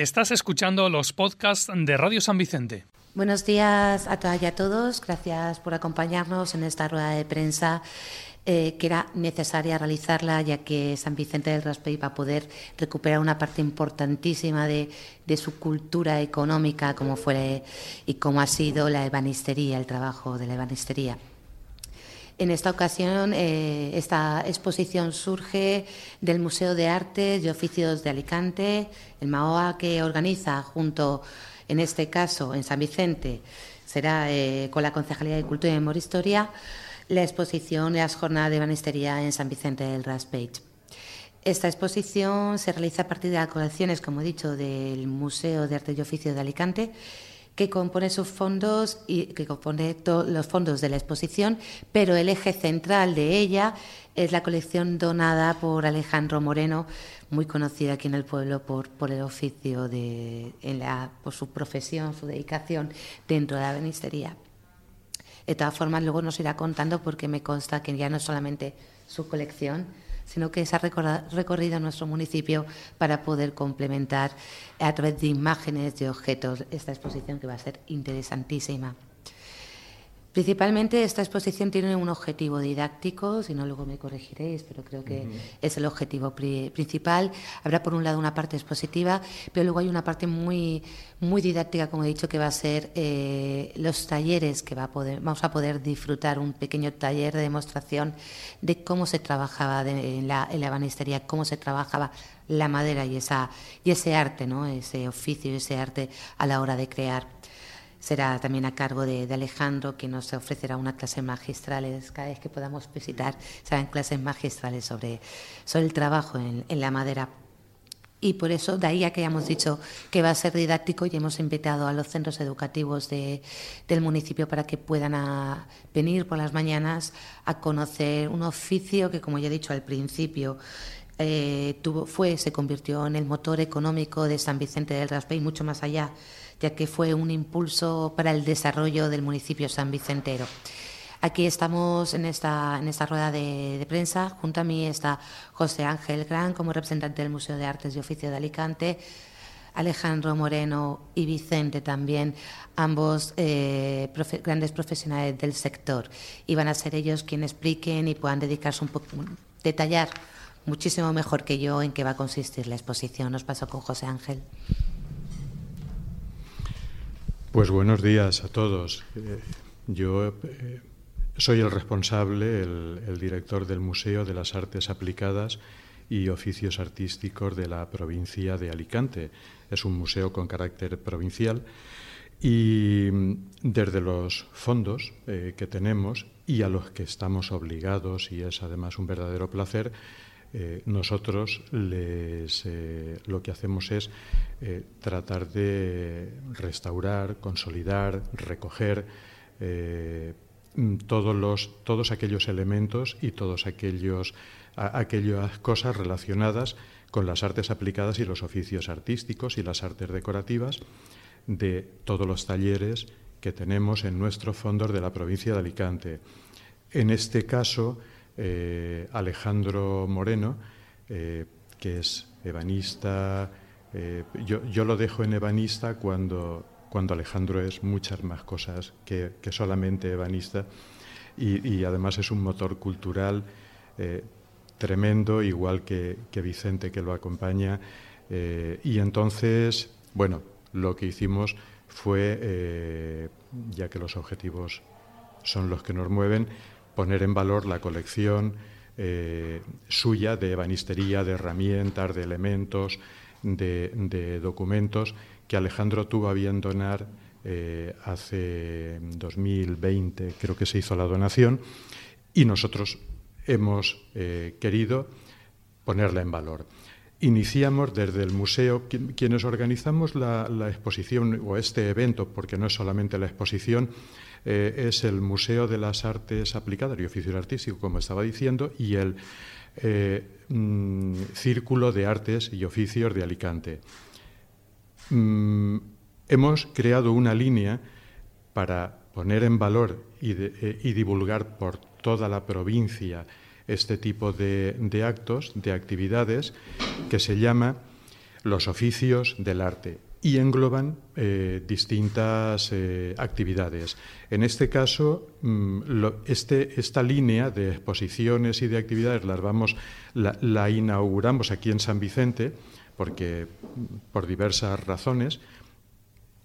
Estás escuchando los podcasts de Radio San Vicente. Buenos días a todas y a todos. Gracias por acompañarnos en esta rueda de prensa eh, que era necesaria realizarla ya que San Vicente del Raspey va a poder recuperar una parte importantísima de, su cultura económica como fue y como ha sido la ebanistería, el trabajo de la ebanistería. En esta ocasión, eh, esta exposición surge del Museo de Artes y Oficios de Alicante, el MAOA, que organiza junto, en este caso, en San Vicente, será eh, con la Concejalía de Cultura y Memoria Historia, la exposición las jornadas de banistería en San Vicente del Raspage. Esta exposición se realiza a partir de las colecciones, como he dicho, del Museo de Arte y Oficio de Alicante que compone sus fondos y que compone los fondos de la exposición, pero el eje central de ella es la colección donada por Alejandro Moreno, muy conocido aquí en el pueblo por, por el oficio de, por su profesión, su dedicación dentro de la benistería. De todas formas, luego nos irá contando porque me consta que ya no es solamente su colección, sino que se ha recorrido nuestro municipio para poder complementar a través de imágenes, de objetos, esta exposición que va a ser interesantísima. Principalmente esta exposición tiene un objetivo didáctico, si no luego me corregiréis, pero creo que es el objetivo principal. Habrá por un lado una parte expositiva, pero luego hay una parte muy, muy didáctica, como he dicho, que va a ser eh, los talleres que va a poder, vamos a poder disfrutar, un pequeño taller de demostración de cómo se trabajaba en, la, en la banistería, cómo se trabajaba la madera y, esa, y ese arte, ¿no? ese oficio, ese arte a la hora de crear será también a cargo de, Alejandro, que nos ofrecerá unas clases magistrales. Cada vez que podamos visitar, serán clases magistrales sobre, sobre el trabajo en, la madera. Y por eso, de ahí a que hayamos dicho que va a ser didáctico y hemos invitado a los centros educativos del municipio para que puedan venir por las mañanas a conocer un oficio que, como ya he dicho al principio, eh, tuvo, fue, se convirtió en el motor económico de San Vicente del Raspey, mucho más allá ya que fue un impulso para el desarrollo del municipio San Vicentero. Aquí estamos en esta, en esta rueda de, prensa. Junto a mí está José Ángel Gran como representante del Museo de Artes y Oficio de Alicante, Alejandro Moreno y Vicente también, ambos eh, grandes profesionales del sector. Y van a ser ellos quienes expliquen y puedan dedicarse un poco, detallar muchísimo mejor que yo en qué va a consistir la exposición. Nos paso con José Ángel. Pues buenos días a todos. Eh, yo eh, soy el responsable, el, director del Museo de las Artes Aplicadas y Oficios Artísticos de la provincia de Alicante. Es un museo con carácter provincial y mm, desde los fondos eh, que tenemos y a los que estamos obligados, y es además un verdadero placer, nosotros les, lo que hacemos es eh, tratar de restaurar, consolidar, recoger todos, los, todos aquellos elementos y todas aquellas cosas relacionadas con las artes aplicadas y los oficios artísticos y las artes decorativas de todos los talleres que tenemos en nuestros fondos de la provincia de Alicante. En este caso, eh, Alejandro Moreno, eh, que es ebanista. Eh, yo, lo dejo en ebanista cuando, cuando Alejandro es muchas más cosas que, solamente ebanista y, además es un motor cultural tremendo, igual que, Vicente que lo acompaña. y entonces, bueno, lo que hicimos fue, ya que los objetivos son los que nos mueven, poner en valor la colección eh, suya de ebanistería, de herramientas, de elementos, de, documentos que Alejandro tuvo a bien donar eh, hace 2020, creo que se hizo la donación, y nosotros hemos eh, querido ponerla en valor. Iniciamos desde el museo, quienes organizamos la, exposición o este evento, porque no es solamente la exposición, eh, es el Museo de las Artes Aplicadas y Oficio Artístico, como estaba diciendo, y el eh, mm, Círculo de Artes y Oficios de Alicante. Mm, hemos creado una línea para poner en valor y, eh, y divulgar por toda la provincia este tipo de, actos, de actividades, que se llama los oficios del arte y engloban eh, distintas eh, actividades. En este caso, mm, este, esta línea de exposiciones y de actividades las vamos, la, inauguramos aquí en San Vicente, porque mm, por diversas razones,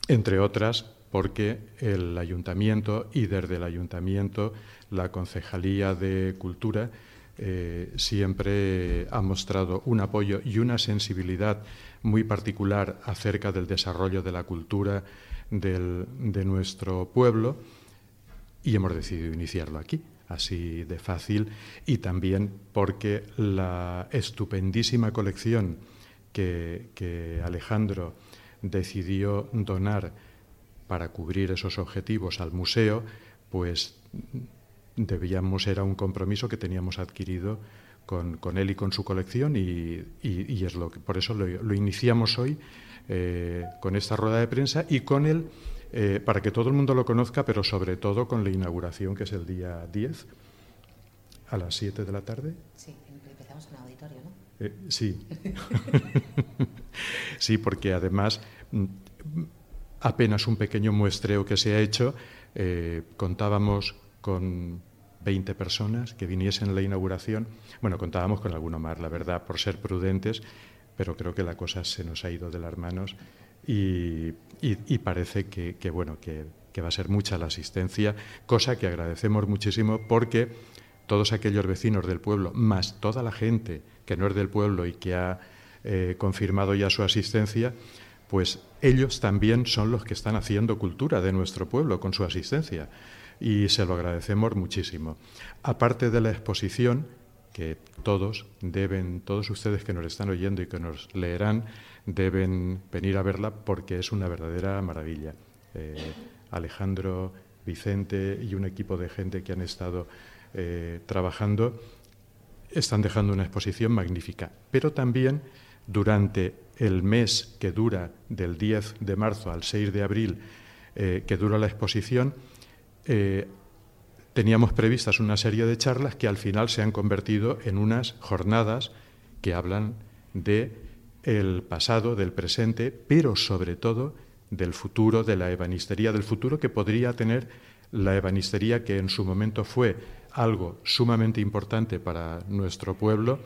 entre otras porque el ayuntamiento y desde el ayuntamiento la Concejalía de Cultura eh, siempre ha mostrado un apoyo y una sensibilidad muy particular acerca del desarrollo de la cultura de nuestro pueblo y hemos decidido iniciarlo aquí, así de fácil, y también porque la estupendísima colección que, que Alejandro decidió donar para cubrir esos objetivos al museo, pues debíamos, era un compromiso que teníamos adquirido con, él y con su colección y, es lo que por eso lo, iniciamos hoy eh, con esta rueda de prensa y con él eh, para que todo el mundo lo conozca, pero sobre todo con la inauguración que es el día 10 a las 7 de la tarde. Sí, empezamos en auditorio, ¿no? Eh, sí. sí, porque además mm, apenas un pequeño muestreo que se ha hecho, contábamos con 20 personas que viniesen a la inauguración. Bueno, contábamos con alguno más, la verdad, por ser prudentes, pero creo que la cosa se nos ha ido de las manos y, parece que, bueno, que, va a ser mucha la asistencia, cosa que agradecemos muchísimo porque todos aquellos vecinos del pueblo, más toda la gente que no es del pueblo y que ha eh, confirmado ya su asistencia, pues ellos también son los que están haciendo cultura de nuestro pueblo con su asistencia y se lo agradecemos muchísimo. Aparte de la exposición, que todos deben, todos ustedes que nos están oyendo y que nos leerán, deben venir a verla porque es una verdadera maravilla. Eh, Alejandro, Vicente y un equipo de gente que han estado eh, trabajando están dejando una exposición magnífica, pero también durante el mes que dura del 10 de marzo al 6 de abril, eh, que dura la exposición, eh, teníamos previstas una serie de charlas que al final se han convertido en unas jornadas que hablan de el pasado, del presente, pero sobre todo del futuro, de la ebanistería, del futuro que podría tener la ebanistería que en su momento fue algo sumamente importante para nuestro pueblo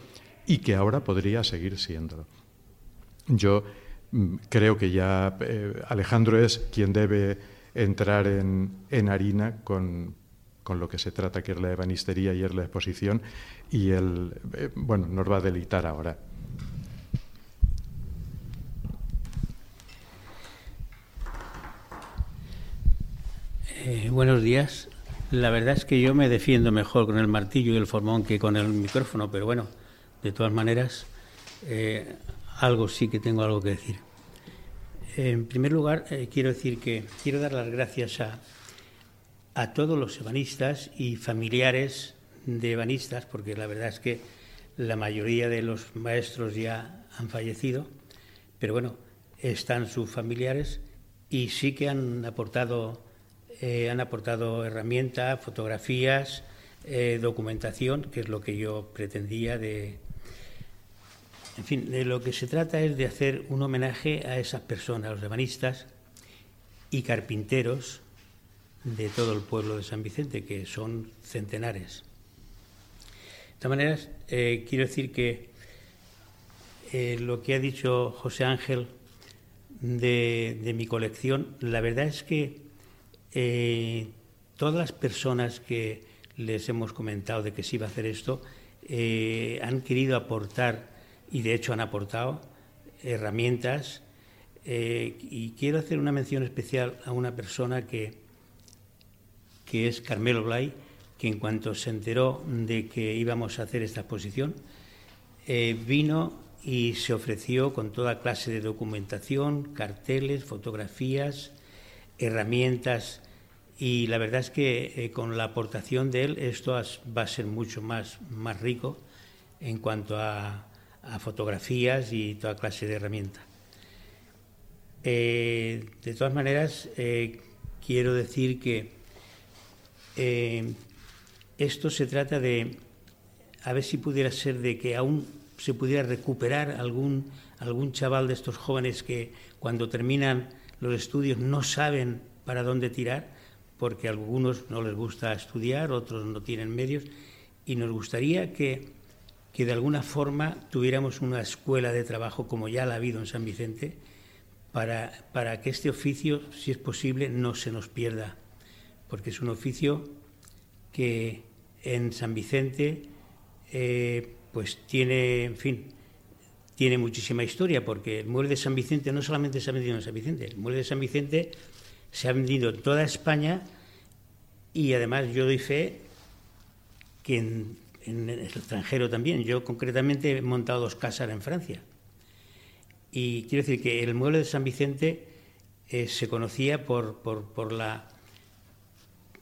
y que ahora podría seguir siendo. Yo mm, creo que ya eh, Alejandro es quien debe entrar en, harina con, lo que se trata, que es la ebanistería y es la exposición, y él, eh, bueno, nos va a deleitar ahora. Eh, buenos días. La verdad es que yo me defiendo mejor con el martillo y el formón que con el micrófono, pero bueno, de todas maneras, eh, algo sí que tengo algo que decir. En primer lugar, eh, quiero decir que quiero dar las gracias a, a todos los ebanistas y familiares de ebanistas, porque la verdad es que la mayoría de los maestros ya han fallecido, pero bueno, están sus familiares y sí que han aportado, eh, han aportado herramientas, fotografías, eh, documentación, que es lo que yo pretendía de, en fin, de lo que se trata es de hacer un homenaje a esas personas, los ebanistas y carpinteros de todo el pueblo de San Vicente, que son centenares. De todas maneras, eh, quiero decir que eh, lo que ha dicho José Ángel de, mi colección, la verdad es que eh, todas las personas que les hemos comentado de que se iba a hacer esto han querido aportar y de hecho han aportado herramientas. Eh, y quiero hacer una mención especial a una persona que, que es Carmelo Blay, que en cuanto se enteró de que íbamos a hacer esta exposición, eh, vino y se ofreció con toda clase de documentación, carteles, fotografías, herramientas. Y la verdad es que eh, con la aportación de él esto va a ser mucho más, más rico en cuanto a, a fotografías y toda clase de herramientas. Eh, de todas maneras, eh, quiero decir que eh, esto se trata de, a ver si pudiera ser de que aún se pudiera recuperar algún, algún chaval de estos jóvenes que cuando terminan los estudios no saben para dónde tirar, porque a algunos no les gusta estudiar, otros no tienen medios, y nos gustaría que, que de alguna forma tuviéramos una escuela de trabajo como ya la ha habido en San Vicente, para, para que este oficio, si es posible, no se nos pierda, porque es un oficio que en San Vicente eh, pues tiene, en fin, tiene muchísima historia, porque el mueble de San Vicente no solamente se ha vendido en San Vicente, el mueble de San Vicente se ha vendido en toda España y además yo doy fe que en, el extranjero también. Yo concretamente he montado dos casas en Francia. Y quiero decir que el mueble de San Vicente eh, se conocía por, por, la,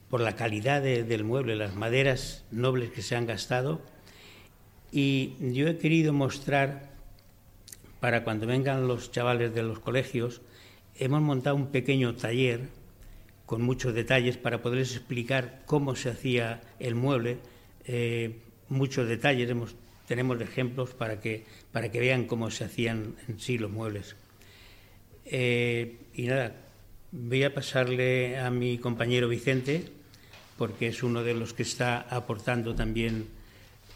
por la calidad del mueble, las maderas nobles que se han gastado. Y yo he querido mostrar, para cuando vengan los chavales de los colegios, hemos montado un pequeño taller con muchos detalles para poderles explicar cómo se hacía el mueble, eh, muchos detalles, tenemos ejemplos para que, para que vean cómo se hacían en sí los muebles. Eh, y nada, voy a pasarle a mi compañero Vicente, porque es uno de los que está aportando también,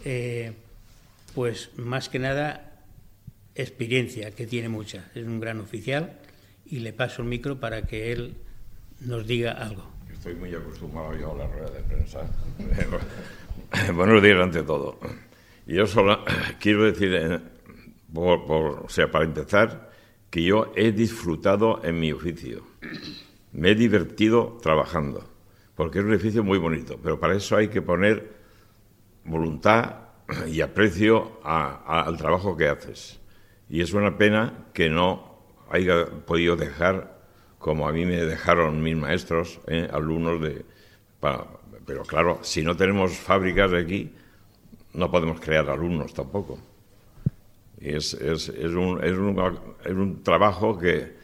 eh, pues más que nada, experiencia, que tiene mucha. Es un gran oficial y le paso el micro para que él nos diga algo. Estoy muy acostumbrado yo a la rueda de prensa. Buenos días ante todo. Yo solo quiero decir, eh, o sea, para empezar, que yo he disfrutado en mi oficio. Me he divertido trabajando, porque es un oficio muy bonito, pero para eso hay que poner voluntad y aprecio al trabajo que haces. Y es una pena que no haya podido dejar, como a mí me dejaron mis maestros, eh, alumnos de... pero claro, si no tenemos fábricas aquí, no podemos crear alumnos tampoco. Es, es, un, es, un, trabajo que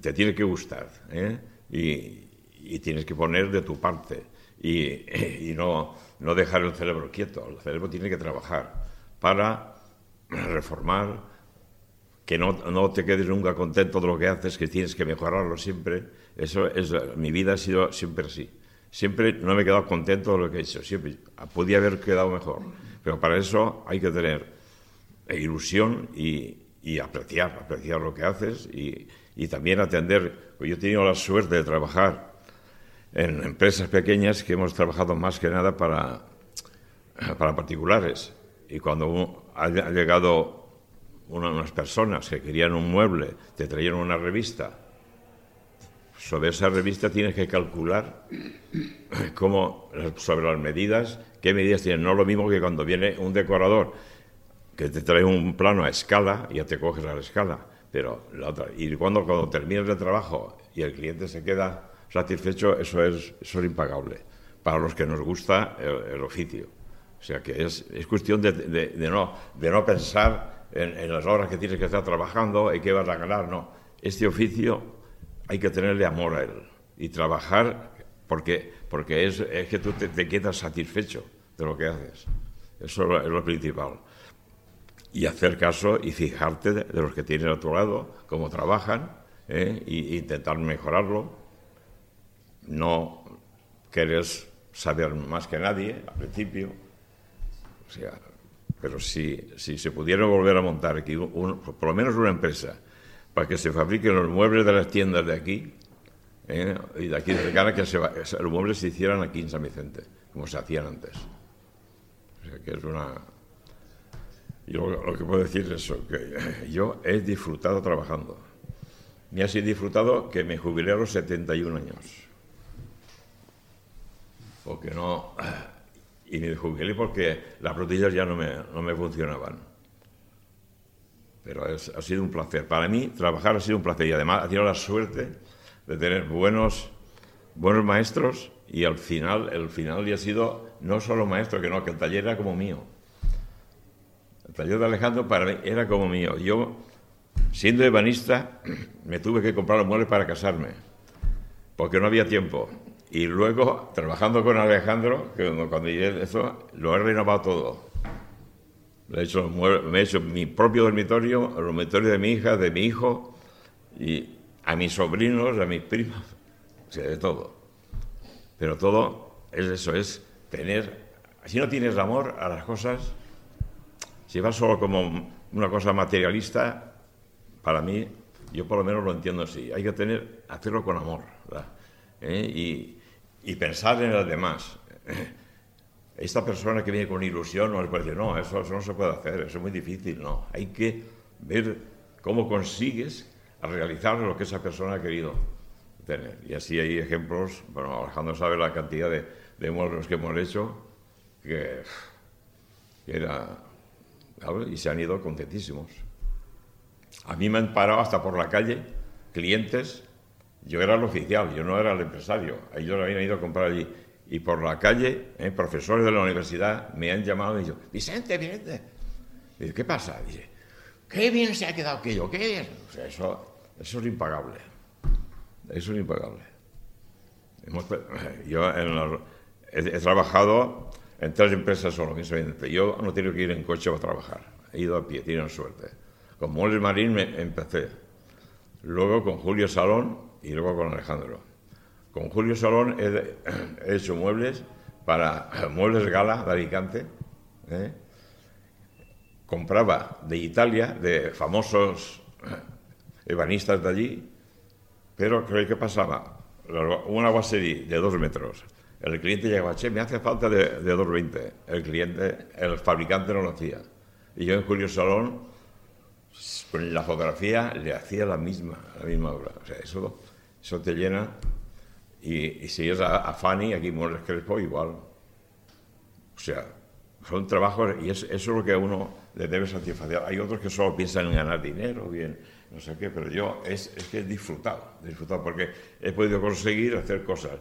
te tiene que gustar ¿eh? y, tienes que poner de tu parte y, y, no, no dejar el cerebro quieto. El cerebro tiene que trabajar para reformar, que no, no te quedes nunca contento de lo que haces, que tienes que mejorarlo siempre. Eso es, mi vida ha sido siempre así. Siempre no me he quedado contento de lo que he hecho, siempre podía haber quedado mejor. Pero para eso hay que tener ilusión y, apreciar, apreciar lo que haces y, también atender. Yo he tenido la suerte de trabajar en empresas pequeñas que hemos trabajado más que nada para, para particulares. Y cuando ha llegado unas personas que querían un mueble, te trajeron una revista, sobre esa revista tienes que calcular cómo, sobre las medidas qué medidas tienen. No lo mismo que cuando viene un decorador que te trae un plano a escala, ya te coges a la escala. Pero la otra, y cuando, cuando terminas el trabajo y el cliente se queda satisfecho, eso es, eso es impagable para los que nos gusta el, oficio. O sea que es, es cuestión de, de, no, de no pensar en, en, las horas que tienes que estar trabajando y qué vas a ganar. No, este oficio hay que tenerle amor a él y trabajar porque, porque es, es que tú te, quedas satisfecho de lo que haces. Eso es lo, principal. Y hacer caso y fijarte de, los que tienes a tu lado, cómo trabajan, ¿eh? e intentar mejorarlo. No quieres saber más que nadie al principio. O sea, pero si, si se pudiera volver a montar aquí, por lo menos una empresa, para que se fabriquen los muebles de las tiendas de aquí, ¿eh? y de aquí cercana, que los muebles se hicieran aquí en San Vicente, como se hacían antes. O sea que es una... Yo lo que puedo decir es eso, que yo he disfrutado trabajando. Me ha sido disfrutado que me jubilé a los 71 años. Porque no... Y me jubilé porque las rodillas ya no me, no me funcionaban. Pero ha sido un placer. Para mí, trabajar ha sido un placer. Y además, ha tenido la suerte de tener buenos, buenos maestros y al final, el final ha sido no solo maestro, que no, que el taller era como mío. El taller de Alejandro para mí era como mío. Yo, siendo ebanista, me tuve que comprar los muebles para casarme, porque no había tiempo. Y luego, trabajando con Alejandro, que cuando llegué eso, lo he renovado todo. He hecho, me he hecho mi propio dormitorio, el dormitorio de mi hija, de mi hijo, y a mis sobrinos, a mis primos, o sea, de todo. Pero todo es eso, es tener... Si no tienes amor a las cosas, si vas solo como una cosa materialista, para mí, yo por lo menos lo entiendo así. Hay que tener, hacerlo con amor, ¿Eh? y, y, pensar en los demás. Esta persona que viene con ilusión no puede decir, no, eso, eso, no se puede hacer, eso es muy difícil, no. Hay que ver cómo consigues realizar lo que esa persona ha querido tener. Y así hay ejemplos, bueno, Alejandro sabe la cantidad de, de que hemos hecho, que, que era y se han ido contentísimos. A mí me han parado hasta por la calle clientes, yo era el oficial, yo no era el empresario, ellos habían ido a comprar allí. Y por la calle, eh, profesores de la universidad me han llamado y dicho, Vicente, Vicente. Dice, ¿qué pasa? Dice, qué bien se ha quedado aquello, qué bien. O sea, eso, eso es impagable. Eso es impagable. yo he, trabajado en tres empresas solo, Yo no tengo que ir en coche para trabajar. He ido a pie, tienen suerte. Con Moles Marín me empecé. Luego con Julio Salón y luego con Alejandro. Con Julio Salón he, hecho muebles para Muebles Gala de Alicante. ¿eh? Compraba de Italia, de famosos ebanistas de allí, pero creo que pasaba una base de dos metros, el cliente llegaba, che, me hace falta de, de 220. El cliente, el fabricante no lo hacía. Y yo en Julio Salón, con la fotografía, le hacía la misma, la misma obra. O sea, eso, eso te llena. Y, si es a, Fanny, aquí Morales Crespo, igual. O sea, son trabajos y eso es lo que a uno le debe satisfacer. Hay otros que solo piensan en ganar dinero, bien, no sé qué, pero yo es, es que he disfrutado, he disfrutado porque he podido conseguir hacer cosas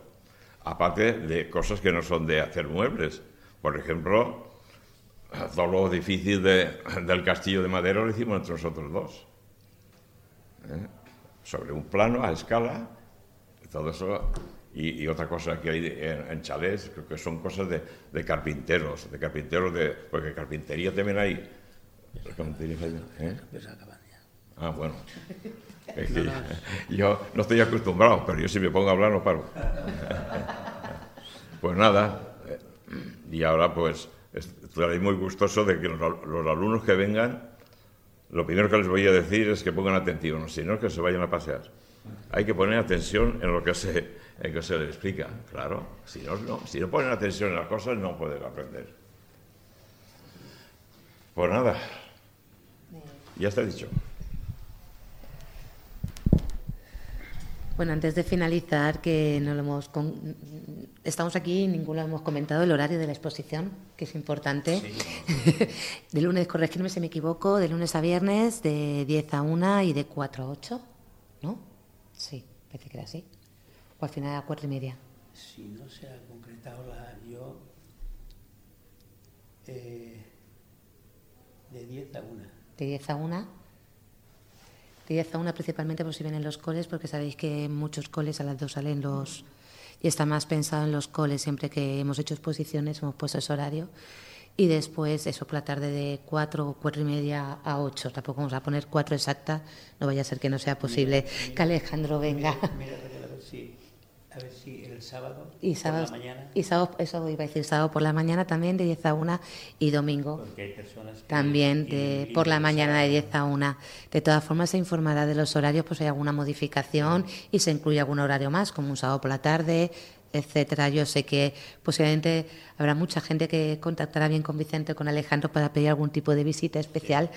aparte de cosas que no son de hacer muebles. Por ejemplo, todo lo difícil del castillo de madera lo hicimos entre nosotros dos. ¿eh? Sobre un plano, a escala, todo eso. Y, otra cosa que hay en, chalés, creo que son cosas de, carpinteros, de carpinteros de. Porque carpintería también hay. ¿eh? Ah, bueno. yo no estoy acostumbrado, pero yo si me pongo a hablar no paro. pues nada, eh, y ahora pues estoy muy gustoso de que los, alumnos que vengan, lo primero que les voy a decir es que pongan atención, si no es que se vayan a pasear. Hay que poner atención en lo que se, en que se les explica, claro. Si no, no, si no ponen atención en las cosas, no pueden aprender. Pues nada, ya está dicho. Bueno, antes de finalizar, que no lo hemos estamos aquí y ninguno hemos comentado el horario de la exposición, que es importante. de lunes, corregirme si me equivoco, de lunes a viernes, de 10 a 1 y de 4 a 8, ¿no? Sí, parece que era así. O al final a 4 y media. Si no se ha concretado la yo eh, de 10 a 1. De 10 a 1 10 a una principalmente por si vienen los coles, porque sabéis que muchos coles a las dos salen los... Y está más pensado en los coles, siempre que hemos hecho exposiciones hemos puesto ese horario. Y después, eso por la tarde de 4 o 4 y media a 8. Tampoco vamos a poner 4 exacta, no vaya a ser que no sea posible que Alejandro venga. A ver si el sábado y sábado, por la mañana. Y sábado, eso iba a decir, sábado por la mañana también de 10 a 1 y domingo Porque hay personas que también de, por la mañana de 10 a 1. De todas formas se informará de los horarios, pues hay alguna modificación y se incluye algún horario más, como un sábado por la tarde, etcétera. Yo sé que posiblemente habrá mucha gente que contactará bien con Vicente o con Alejandro para pedir algún tipo de visita especial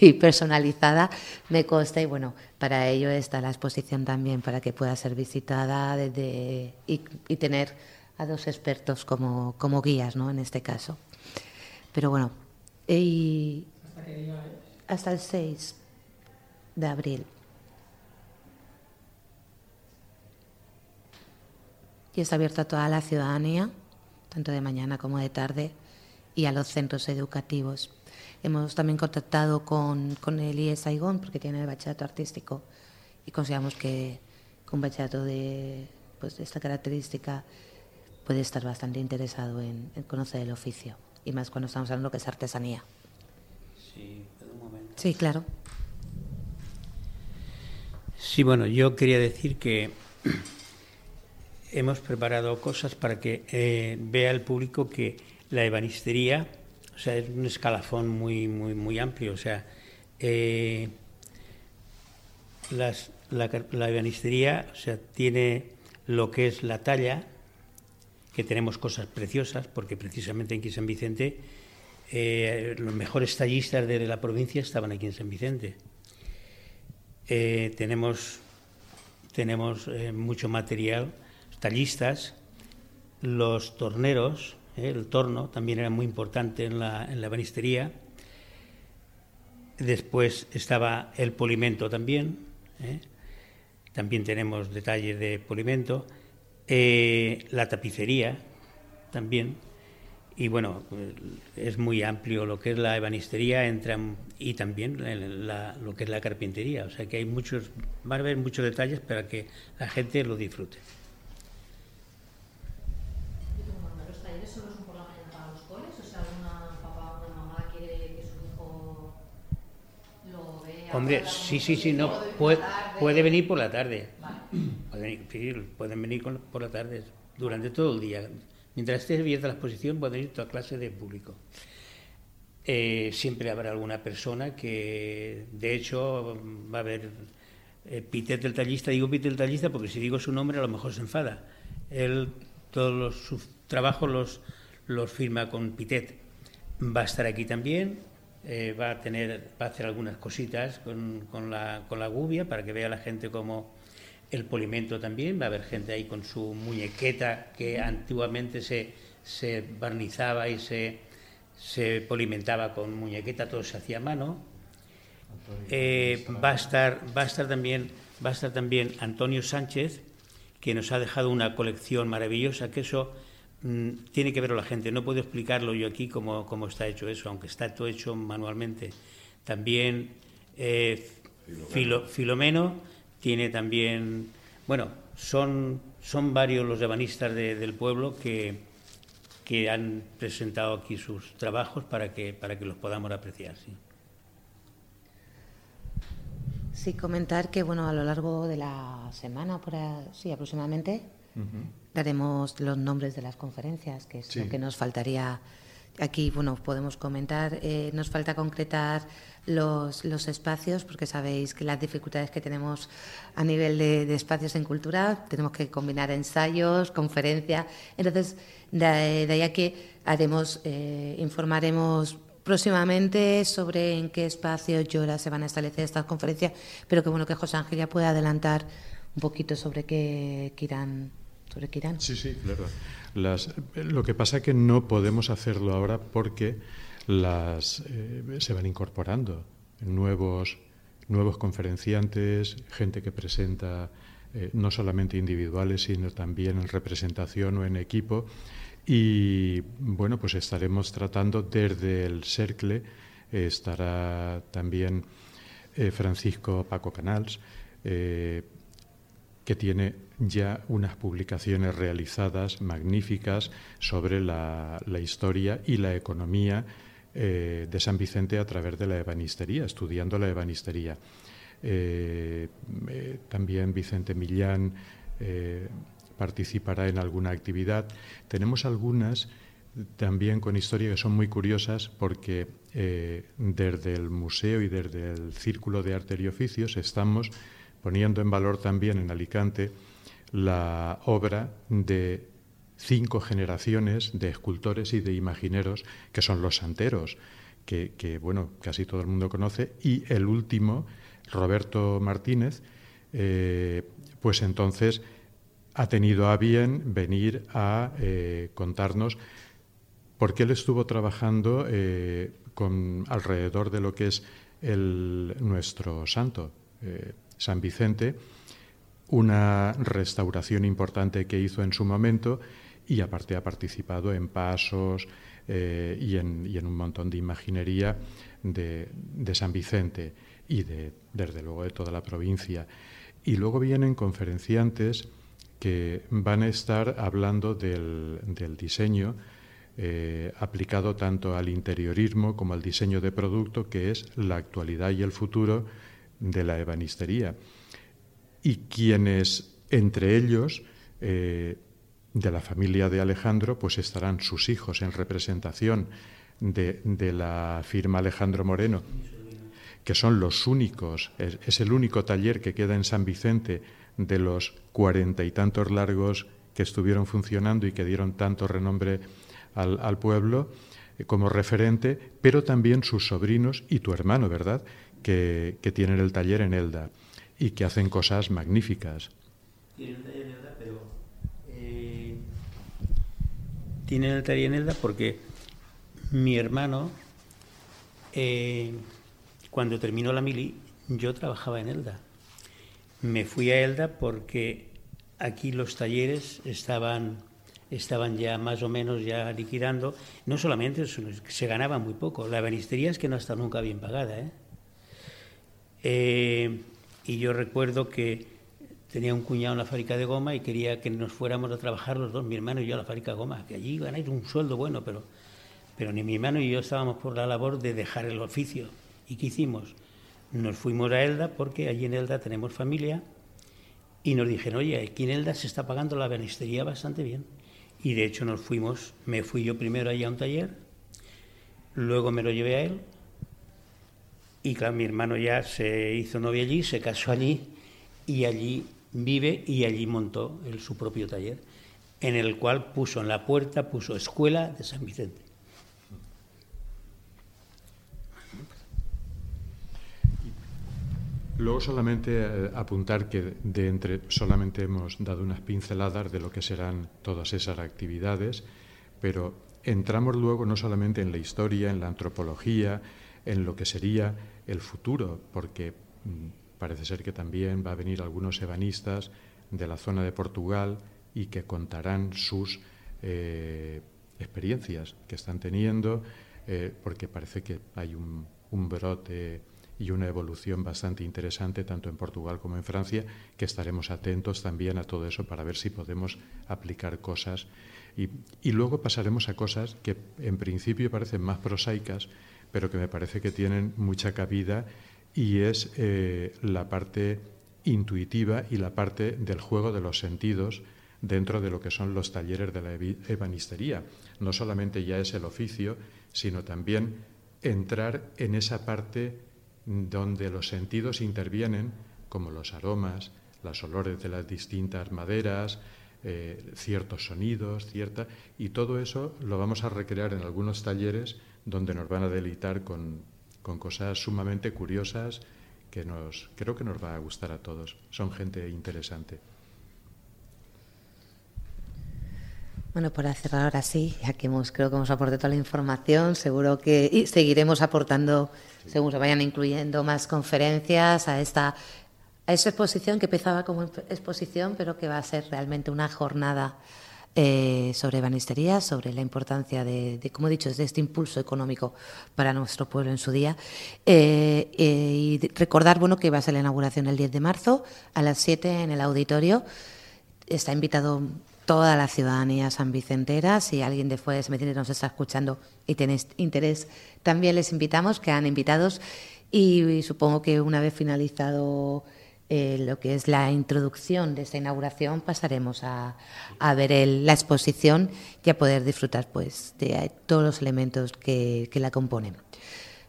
y personalizada, me consta, y bueno, para ello está la exposición también, para que pueda ser visitada desde, y, tener a dos expertos como, como guías, ¿no? En este caso. Pero bueno, y hasta el 6 de abril. Y está abierto a toda la ciudadanía, tanto de mañana como de tarde, y a los centros educativos. Hemos también contactado con, con el IES Saigón, porque tiene el bachillerato artístico, y consideramos que, un bachillerato de, pues, de esta característica puede estar bastante interesado en, conocer el oficio, y más cuando estamos hablando que es artesanía. Sí, claro. Sí, bueno, yo quería decir que hemos preparado cosas para que eh, vea el público que la ebanistería, o sea, es un escalafón muy, muy, muy amplio, o sea, eh, la, la ebanistería, o sea, tiene lo que es la talla, que tenemos cosas preciosas, porque precisamente aquí en San Vicente eh, los mejores tallistas de la provincia estaban aquí en San Vicente. Tenemos tenemos mucho material, tallistas, los torneros, el torno también era muy importante en la, en la banistería. Después estaba el polimento también, también tenemos detalles de polimento. la tapicería también, y bueno, es muy amplio lo que es la ebanistería entra, y también lo que es la carpintería. O sea que hay muchos, va a haber muchos detalles para que la gente lo disfrute. ¿Los talleres solo son por la mañana para los coles? O sea, ¿alguna papá o mamá quiere que su hijo lo vea? Hombre, sí, sí, sí, no, puede, venir por la tarde. Pueden, pueden venir por la tarde durante todo el día Mientras esté abierta la exposición puede ir toda clase de público. Eh, siempre habrá alguna persona que, de hecho, va a haber eh, Pitet el tallista, digo Pitet el tallista porque si digo su nombre a lo mejor se enfada. Él todos sus trabajos los, los firma con Pitet. Va a estar aquí también, eh, va a tener, va a hacer algunas cositas con, con, la, con la gubia para que vea la gente cómo el polimento también, va a haber gente ahí con su muñequeta que antiguamente se, se barnizaba y se, se polimentaba con muñequeta, todo se hacía a mano. Eh, va, a estar, va, a estar también, va a estar también Antonio Sánchez, que nos ha dejado una colección maravillosa, que eso tiene que verlo la gente. No puedo explicarlo yo aquí cómo, cómo, está hecho eso, aunque está todo hecho manualmente. También eh, Filomeno tiene también, bueno, son, son varios los ebanistas del pueblo que, que han presentado aquí sus trabajos para que, para que los podamos apreciar. Sí. Sí, comentar que bueno, a lo largo de la semana, por sí, aproximadamente, daremos los nombres de las conferencias, que es lo que nos faltaría aquí. Bueno, podemos comentar. Eh, nos falta concretar los, los, espacios, porque sabéis que las dificultades que tenemos a nivel de, espacios en cultura, tenemos que combinar ensayos, conferencias. Entonces, de, ahí a que haremos, eh, informaremos próximamente sobre en qué espacios y se van a establecer estas conferencias, pero que bueno que José Ángel ya pueda adelantar un poquito sobre qué, irán. Sobre. Sí, sí, claro. Las, lo que pasa es que no podemos hacerlo ahora porque las, eh, se van incorporando nuevos, nuevos conferenciantes, gente que presenta eh, no solamente individuales, sino también en representación o en equipo. Y bueno, pues estaremos tratando desde el CERCLE, estará también eh, Francisco Paco Canals, que tiene ya unas publicaciones realizadas magníficas sobre la, historia y la economía eh, de San Vicente a través de la ebanistería, estudiando la ebanistería. Eh, eh, también Vicente Millán participará en alguna actividad. Tenemos algunas también con historia que son muy curiosas porque desde el museo y desde el Círculo de Arte y Oficios estamos poniendo en valor también en Alicante la obra de cinco generaciones de escultores y de imagineros que son los santeros, que, bueno, casi todo el mundo conoce, y el último, Roberto Martínez, eh, pues entonces ha tenido a bien venir a eh, contarnos por qué él estuvo trabajando eh, con, alrededor de lo que es el, nuestro santo, San Vicente, una restauración importante que hizo en su momento y aparte ha participado en pasos eh, y, en, un montón de imaginería de, San Vicente y de, desde luego de toda la provincia. Y luego vienen conferenciantes que van a estar hablando del, diseño eh, aplicado tanto al interiorismo como al diseño de producto, que es la actualidad y el futuro de la ebanistería. Y quienes, entre ellos, eh, de la familia de Alejandro, pues estarán sus hijos en representación de, la firma Alejandro Moreno, que son los únicos, es, el único taller que queda en San Vicente de los cuarenta y tantos largos que estuvieron funcionando y que dieron tanto renombre al, pueblo eh, como referente, pero también sus sobrinos y tu hermano, ¿verdad?, que, que tienen el taller en Elda y que hacen cosas magníficas. Tienen el taller en Elda, pero eh, tienen taller en Elda porque mi hermano, eh, cuando terminó la mili, yo trabajaba en Elda. Me fui a Elda porque aquí los talleres estaban estaban ya más o menos ya liquidando. No solamente se ganaba muy poco. La banistería es que no está nunca bien pagada. ¿eh? Eh, y yo recuerdo que tenía un cuñado en la fábrica de goma y quería que nos fuéramos a trabajar los dos, mi hermano y yo, a la fábrica de goma, que allí ganáis un sueldo bueno, pero, pero ni mi hermano y yo estábamos por la labor de dejar el oficio. ¿Y qué hicimos? Nos fuimos a Elda porque allí en Elda tenemos familia y nos dijeron, oye, aquí en Elda se está pagando la banistería bastante bien. Y de hecho nos fuimos, me fui yo primero allí a un taller, luego me lo llevé a él y claro, mi hermano ya se hizo novia allí, se casó allí y allí vive y allí montó su propio taller, en el cual puso en la puerta, puso Escuela de San Vicente. Luego solamente eh, apuntar que de entre solamente hemos dado unas pinceladas de lo que serán todas esas actividades, pero entramos luego no solamente en la historia, en la antropología, en lo que sería el futuro, porque mm, parece ser que también va a venir algunos ebanistas de la zona de Portugal y que contarán sus eh, experiencias que están teniendo, eh, porque parece que hay un, brote y una evolución bastante interesante tanto en Portugal como en Francia, que estaremos atentos también a todo eso para ver si podemos aplicar cosas. Y, luego pasaremos a cosas que en principio parecen más prosaicas, pero que me parece que tienen mucha cabida y es eh, la parte intuitiva y la parte del juego de los sentidos dentro de lo que son los talleres de la ebanistería. No solamente ya es el oficio, sino también entrar en esa parte donde los sentidos intervienen, como los aromas, los olores de las distintas maderas, eh, ciertos sonidos, cierta, y todo eso lo vamos a recrear en algunos talleres donde nos van a deleitar con, cosas sumamente curiosas que nos, creo que nos va a gustar a todos. Son gente interesante. Bueno, para cerrar ahora sí, ya que hemos, creo que hemos aportado toda la información, seguro que seguiremos aportando, según se vayan incluyendo más conferencias a esta, a esa exposición que empezaba como exposición, pero que va a ser realmente una jornada eh, sobre banistería, sobre la importancia de, como he dicho, de este impulso económico para nuestro pueblo en su día. Eh, eh, y recordar bueno, que va a ser la inauguración el 10 de marzo a las 7 en el auditorio. Está invitado toda la ciudadanía sanvicentera. Si alguien de fuera de San nos está escuchando y tenéis interés, también les invitamos, que han invitados. y supongo que una vez finalizado eh, lo que es la introducción de esta inauguración, pasaremos a, ver la exposición y a poder disfrutar pues, de todos los elementos que, la componen.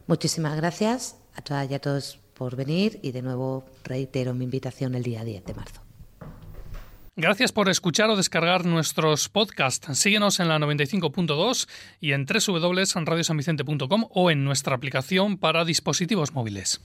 Muchísimas gracias a todas y a todos por venir y de nuevo reitero mi invitación el día 10 de marzo. Gracias por escuchar o descargar nuestros podcasts. Síguenos en la 95.2 y en www.radiosanvicente.com o en nuestra aplicación para dispositivos móviles.